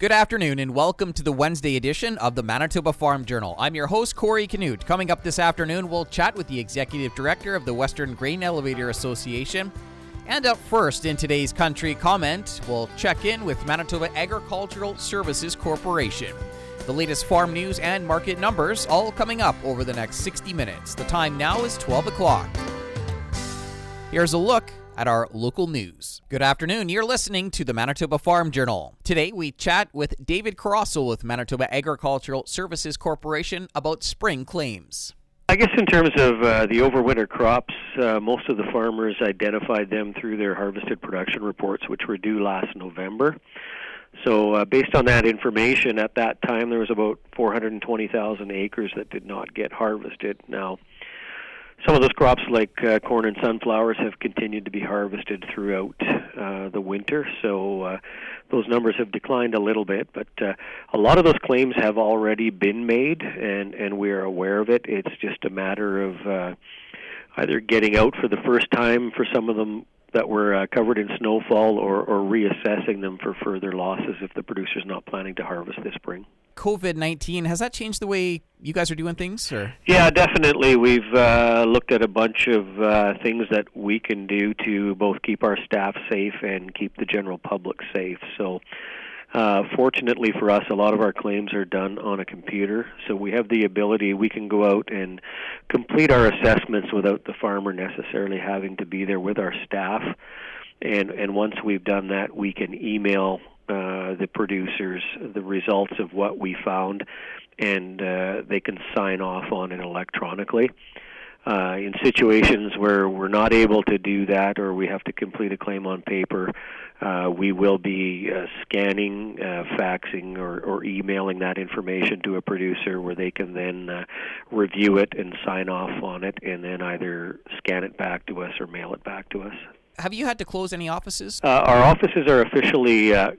Good afternoon and welcome to the Wednesday edition of the Manitoba Farm Journal. I'm your host, Corey Canute. Coming up this afternoon, we'll chat with the Executive Director of the Western Grain Elevator Association. And up first in today's country comment, we'll check in with Manitoba Agricultural Services Corporation. The latest farm news and market numbers all coming up over the next 60 minutes. The time now is 12 o'clock. Here's a look at our local news. Good afternoon. You're listening to the Manitoba Farm Journal. Today we chat with David Carosso with Manitoba Agricultural Services Corporation about spring claims. I guess in terms of uh, the overwinter crops, uh, most of the farmers identified them through their harvested production reports, which were due last November. So, uh, based on that information, at that time there was about 420,000 acres that did not get harvested. Now, some of those crops, like uh, corn and sunflowers, have continued to be harvested throughout uh, the winter. So uh, those numbers have declined a little bit, but uh, a lot of those claims have already been made, and and we are aware of it. It's just a matter of uh, either getting out for the first time for some of them that were uh, covered in snowfall, or or reassessing them for further losses if the producer's not planning to harvest this spring. COVID 19, has that changed the way you guys are doing things? Or? Yeah, definitely. We've uh, looked at a bunch of uh, things that we can do to both keep our staff safe and keep the general public safe. So, uh, fortunately for us, a lot of our claims are done on a computer, so we have the ability, we can go out and complete our assessments without the farmer necessarily having to be there with our staff. And, and once we've done that, we can email uh, the producers the results of what we found, and uh, they can sign off on it electronically. Uh, in situations where we're not able to do that or we have to complete a claim on paper, uh, we will be uh, scanning, uh, faxing, or, or emailing that information to a producer where they can then uh, review it and sign off on it and then either scan it back to us or mail it back to us. Have you had to close any offices? Uh, our offices are officially uh,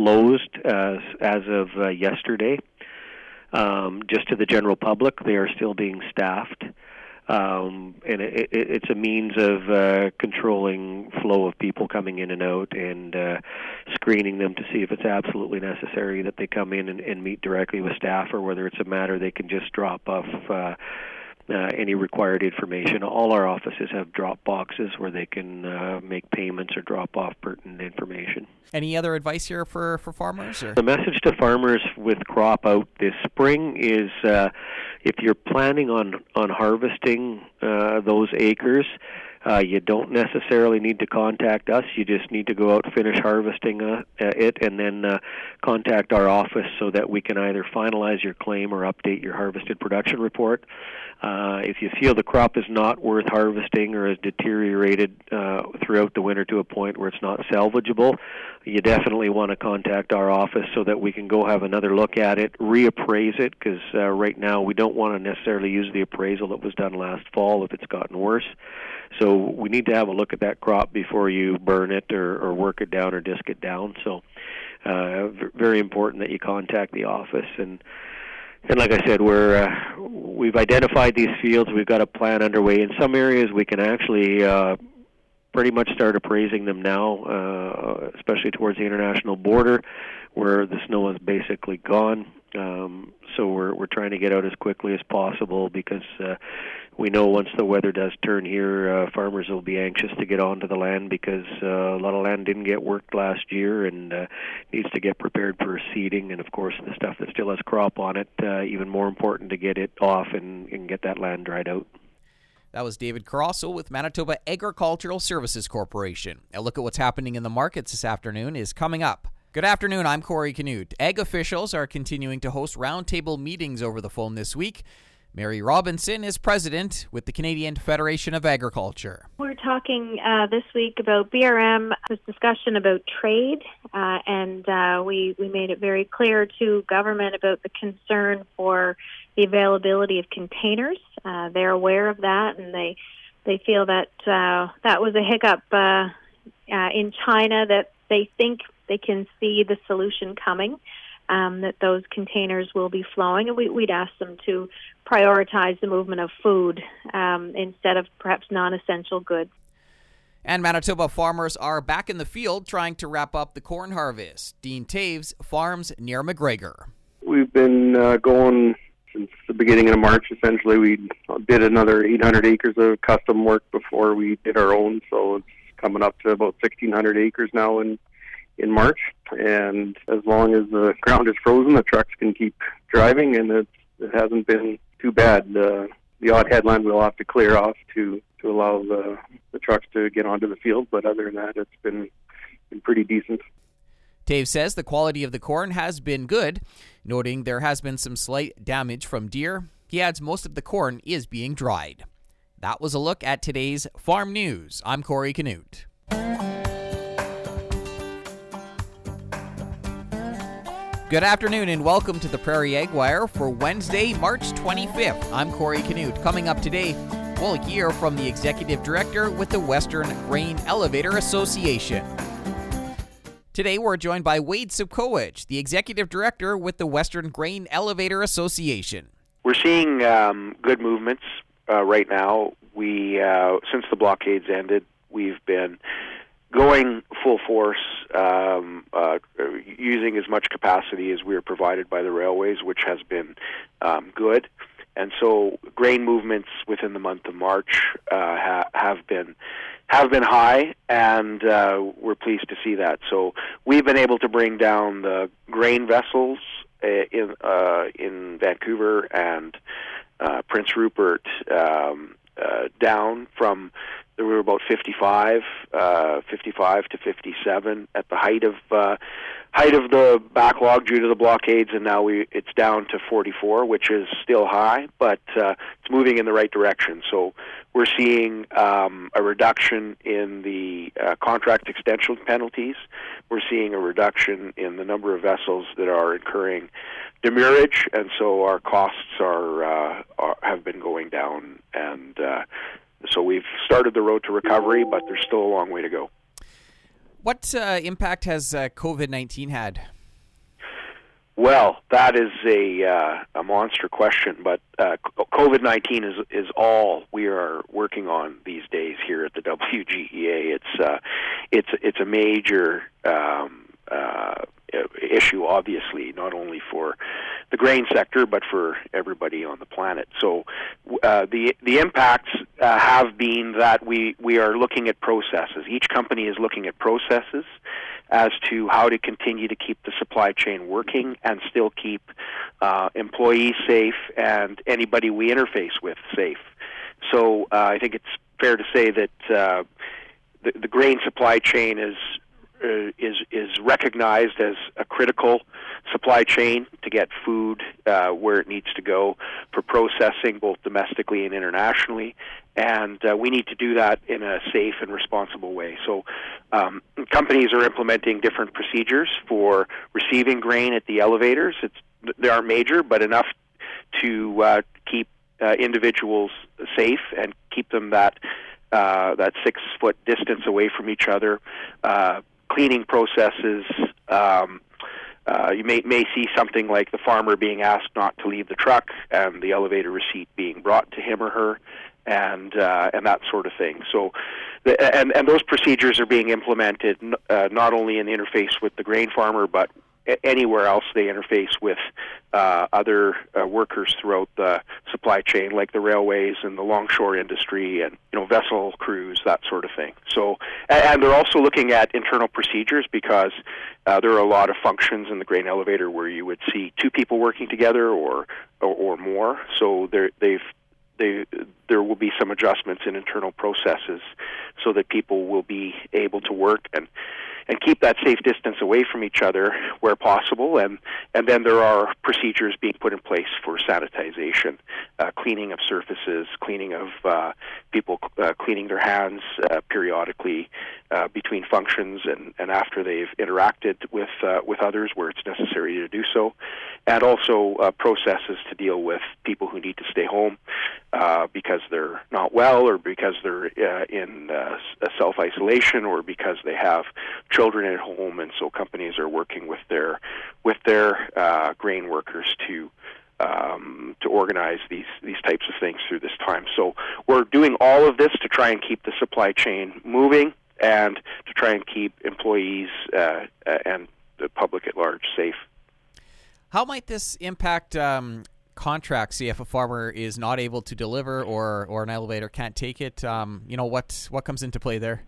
closed as as of uh, yesterday. Um, just to the general public, they are still being staffed, um, and it, it, it's a means of uh, controlling flow of people coming in and out, and uh, screening them to see if it's absolutely necessary that they come in and, and meet directly with staff, or whether it's a matter they can just drop off. Uh, uh, any required information. All our offices have drop boxes where they can uh, make payments or drop off pertinent information. Any other advice here for, for farmers? Or? The message to farmers with crop out this spring is uh, if you're planning on, on harvesting uh, those acres, uh, you don't necessarily need to contact us. You just need to go out, finish harvesting uh, it, and then uh, contact our office so that we can either finalize your claim or update your harvested production report. Uh, if you feel the crop is not worth harvesting or has deteriorated uh, throughout the winter to a point where it's not salvageable, you definitely want to contact our office so that we can go have another look at it, reappraise it, because uh, right now we don't want to necessarily use the appraisal that was done last fall if it's gotten worse. So we need to have a look at that crop before you burn it or, or work it down or disc it down. So uh, very important that you contact the office and and like I said, we're uh, we've identified these fields. We've got a plan underway. In some areas, we can actually uh, pretty much start appraising them now, uh, especially towards the international border, where the snow is basically gone. Um, so we're we're trying to get out as quickly as possible because uh, we know once the weather does turn here, uh, farmers will be anxious to get onto the land because uh, a lot of land didn't get worked last year and uh, needs to get prepared for seeding. And of course, the stuff that still has crop on it, uh, even more important to get it off and, and get that land dried out. That was David Carosso with Manitoba Agricultural Services Corporation. A look at what's happening in the markets this afternoon is coming up. Good afternoon, I'm Corey Canute. Ag officials are continuing to host roundtable meetings over the phone this week. Mary Robinson is president with the Canadian Federation of Agriculture. We're talking uh, this week about BRM, this discussion about trade, uh, and uh, we, we made it very clear to government about the concern for the availability of containers. Uh, they're aware of that, and they they feel that uh, that was a hiccup uh, in China that they think they can see the solution coming um, that those containers will be flowing, and we, would ask them to prioritize the movement of food um, instead of perhaps non-essential goods. And Manitoba farmers are back in the field trying to wrap up the corn harvest. Dean Taves farms near McGregor. We've been uh, going since the beginning of March. Essentially, we did another 800 acres of custom work before we did our own, so it's coming up to about 1,600 acres now in in March. And as long as the ground is frozen, the trucks can keep driving, and it, it hasn't been too bad. Uh, the odd headland we'll have to clear off to to allow the the trucks to get onto the field, but other than that, it's been been pretty decent. Taves says the quality of the corn has been good, noting there has been some slight damage from deer. He adds most of the corn is being dried. That was a look at today's Farm News. I'm Corey Canute. Good afternoon and welcome to the Prairie Ag Wire for Wednesday, March 25th. I'm Corey Canute. Coming up today, we'll hear from the Executive Director with the Western Grain Elevator Association. Today, we're joined by Wade Sobkowich, the Executive Director with the Western Grain Elevator Association. We're seeing um, good movements uh, right now. We, uh, since the blockades ended, we've been going full force, um, uh, using as much capacity as we are provided by the railways, which has been um, good. And so, grain movements within the month of March uh, ha- have been have been high, and uh, we're pleased to see that. So, we've been able to bring down the grain vessels uh, in uh, in Vancouver and uh, Prince Rupert um, down from there were about 55, uh, 55 to 57 at the height of uh, height of the backlog due to the blockades, and now we it's down to 44, which is still high, but uh, it's moving in the right direction. So we're seeing um, a reduction in the uh, contract extension penalties. We're seeing a reduction in the number of vessels that are incurring demurrage, and so our costs are, uh, are have been going down and. Uh, so we've started the road to recovery, but there's still a long way to go. What uh, impact has uh, COVID nineteen had? Well, that is a uh, a monster question, but uh, COVID nineteen is is all we are working on these days here at the WGEA. It's uh, it's it's a major um, uh, issue, obviously, not only for the grain sector, but for everybody on the planet. So uh, the the impacts uh, have been that we we are looking at processes. Each company is looking at processes as to how to continue to keep the supply chain working and still keep uh, employees safe and anybody we interface with safe. So uh, I think it's fair to say that uh, the, the grain supply chain is uh, is is recognized as a critical supply chain to get food uh, where it needs to go for processing, both domestically and internationally. And uh, we need to do that in a safe and responsible way. So, um, companies are implementing different procedures for receiving grain at the elevators. It's they aren't major, but enough to uh, keep uh, individuals safe and keep them that uh, that six foot distance away from each other. Uh, cleaning processes. Um, uh, you may may see something like the farmer being asked not to leave the truck, and the elevator receipt being brought to him or her, and uh, and that sort of thing. So, the, and and those procedures are being implemented uh, not only in the interface with the grain farmer, but anywhere else they interface with uh, other uh, workers throughout the supply chain, like the railways and the longshore industry, and you know vessel crews, that sort of thing. So, and they're also looking at internal procedures because uh, there are a lot of functions in the grain elevator where you would see two people working together or or, or more. So they've they, there will be some adjustments in internal processes so that people will be able to work and and keep that safe distance away from each other where possible. And, and then there are procedures being put in place for sanitization, uh, cleaning of surfaces, cleaning of uh, people uh, cleaning their hands uh, periodically uh, between functions and, and after they've interacted with, uh, with others where it's necessary to do so. And also processes to deal with people who need to stay home because they're not well or because they're in self isolation or because they have children at home, and so companies are working with their with their uh, grain workers to um, to organize these these types of things through this time. So we're doing all of this to try and keep the supply chain moving and to try and keep employees uh, uh and the public at large safe. How might this impact um, contracts? See if a farmer is not able to deliver or or an elevator can't take it. Um, you know what what comes into play there?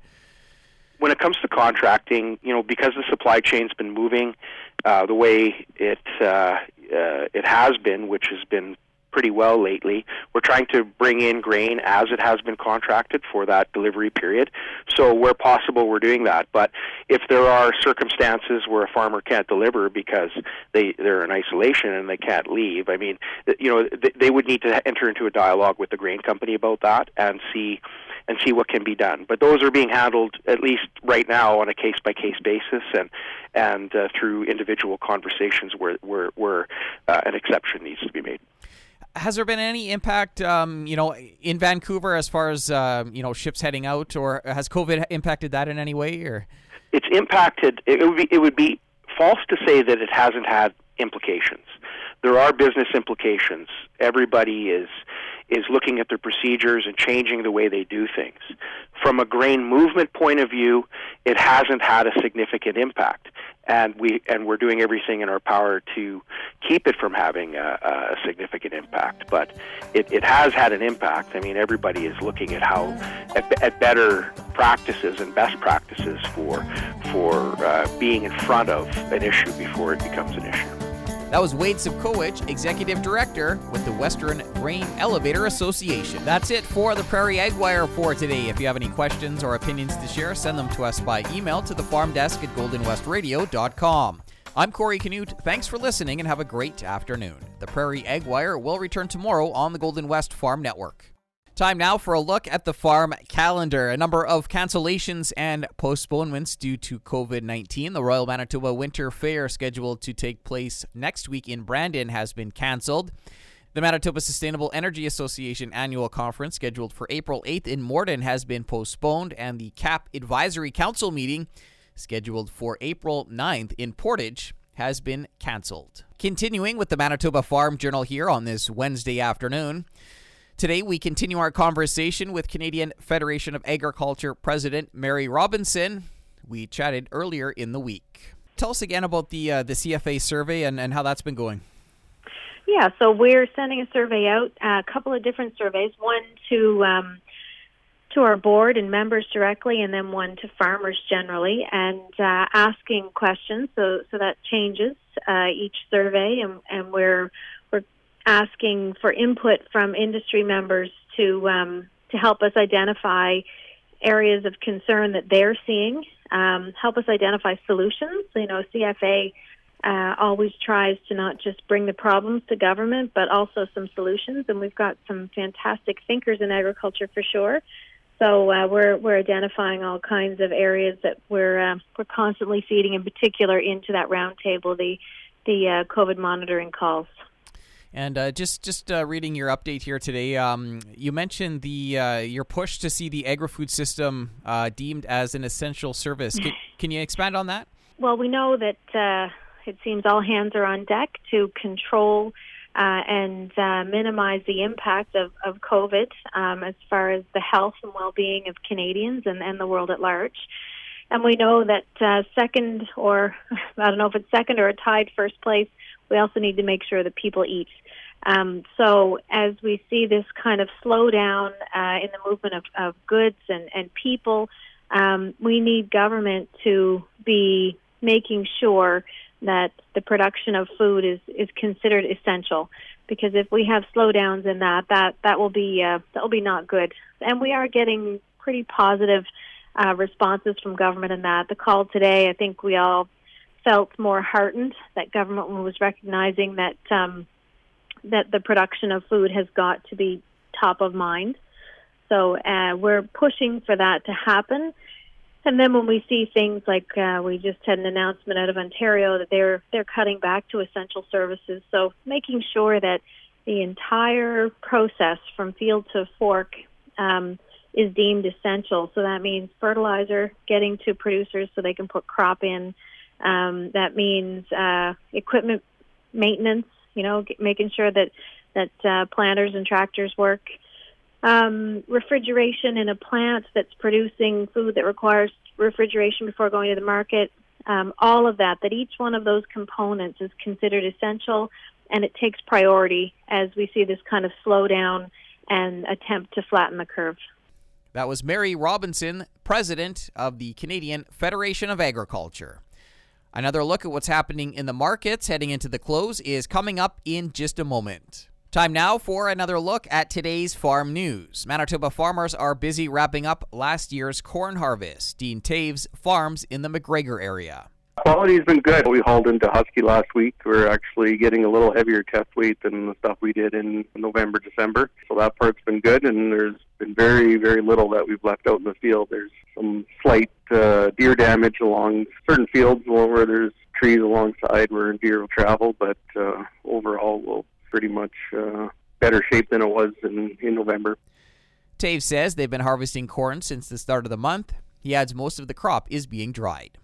when it comes to contracting, you know, because the supply chain's been moving uh, the way it uh, uh, it has been, which has been pretty well lately. We're trying to bring in grain as it has been contracted for that delivery period. So where possible, we're doing that. But if there are circumstances where a farmer can't deliver because they they're in isolation and they can't leave, I mean, you know, they they would need to enter into a dialogue with the grain company about that and see and see what can be done. But those are being handled at least right now on a case by case basis and and uh, through individual conversations where where, where uh, an exception needs to be made. Has there been any impact, um, you know, in Vancouver as far as uh, you know ships heading out, or has COVID impacted that in any way? Or it's impacted. It would be it would be false to say that it hasn't had implications. There are business implications. Everybody is is looking at their procedures and changing the way they do things. From a grain movement point of view, it hasn't had a significant impact, and we and we're doing everything in our power to keep it from having a, a significant impact. But it, it has had an impact. I mean, everybody is looking at how at, at better practices and best practices for for uh, being in front of an issue before it becomes an issue. That was Wade Sobkowich, Executive Director with the Western Grain Elevator Association. That's it for the Prairie Ag Wire for today. If you have any questions or opinions to share, send them to us by email to the farm desk at goldenwestradio.com. I'm Corey Canute. Thanks for listening and have a great afternoon. The Prairie Ag Wire will return tomorrow on the Golden West Farm Network. Time now for a look at the farm calendar. A number of cancellations and postponements due to COVID 19. The Royal Manitoba Winter Fair, scheduled to take place next week in Brandon, has been canceled. The Manitoba Sustainable Energy Association annual conference, scheduled for April 8th in Morden, has been postponed, and the CAP Advisory Council meeting, scheduled for April 9th in Portage, has been canceled. Continuing with the Manitoba Farm Journal here on this Wednesday afternoon. Today, we continue our conversation with Canadian Federation of Agriculture President Mary Robinson. We chatted earlier in the week. Tell us again about the uh, the CFA survey and, and how that's been going. Yeah, so we're sending a survey out, a couple of different surveys, one to um, to our board and members directly, and then one to farmers generally, and uh, asking questions. So so that changes uh, each survey, and, and we're asking for input from industry members to um, to help us identify areas of concern that they're seeing, um, help us identify solutions. You know, CFA uh, always tries to not just bring the problems to government, but also some solutions. And we've got some fantastic thinkers in agriculture for sure. So uh, we're we're identifying all kinds of areas that we're uh, we're constantly feeding, in particular, into that roundtable, the the uh, COVID monitoring calls. And uh, just just uh, reading your update here today, um, you mentioned the uh, your push to see the agri-food system uh, deemed as an essential service. Can, can, you expand on that? Well, we know that uh, it seems all hands are on deck to control uh, and minimize the impact of, of COVID um, as far as the health and well-being of Canadians and, and the world at large. And we know that second, or I don't know if it's second or a tied first place, we also need to make sure that people eat. Um, so as we see this kind of slowdown uh, in the movement of, of goods and, and people, um, we need government to be making sure that the production of food is, is considered essential. Because if we have slowdowns in that, that that will be uh, that will be not good. And we are getting pretty positive uh, responses from government in that. The call today, I think we all felt more heartened that government was recognizing that um, that the production of food has got to be top of mind. So uh, we're pushing for that to happen. And then when we see things like uh, we just had an announcement out of Ontario that they're they're cutting back to essential services, so making sure that the entire process from field to fork um, is deemed essential. So that means fertilizer getting to producers so they can put crop in. Um, that means uh, equipment maintenance you know, making sure that that uh, planters and tractors work. Um, refrigeration in a plant that's producing food that requires refrigeration before going to the market. Um, all of that, that each one of those components is considered essential and it takes priority as we see this kind of slowdown and attempt to flatten the curve. That was Mary Robinson, president of the Canadian Federation of Agriculture. Another look at what's happening in the markets heading into the close is coming up in just a moment. Time now for another look at today's farm news. Manitoba farmers are busy wrapping up last year's corn harvest. Dean Taves farms in the McGregor area. Quality's been good. We hauled into Husky last week. We're actually getting a little heavier test weight than the stuff we did in November, December. So that part's been good, and there's been very, very little that we've left out in the field. There's some slight uh, deer damage along certain fields where there's trees alongside where deer will travel, but uh, overall we'll pretty much uh, better shape than it was in, in November. Taves says they've been harvesting corn since the start of the month. He adds most of the crop is being dried.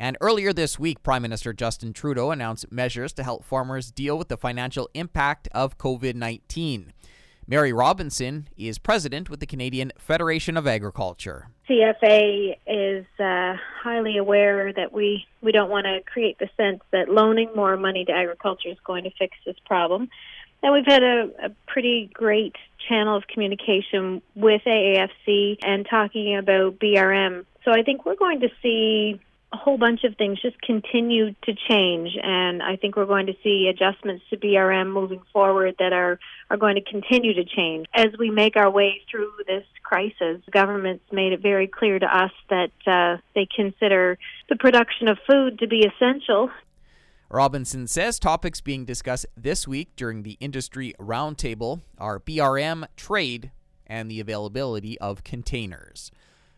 And earlier this week, Prime Minister Justin Trudeau announced measures to help farmers deal with the financial impact of COVID 19. Mary Robinson is president with the Canadian Federation of Agriculture. CFA is uh, highly aware that we, we don't want to create the sense that loaning more money to agriculture is going to fix this problem. And we've had a, a pretty great channel of communication with AAFC and talking about BRM. So I think we're going to see a whole bunch of things just continue to change, and I think we're going to see adjustments to BRM moving forward that are, are going to continue to change. As we make our way through this crisis, government's made it very clear to us that uh, they consider the production of food to be essential. Robinson says topics being discussed this week during the industry roundtable are BRM, trade, and the availability of containers.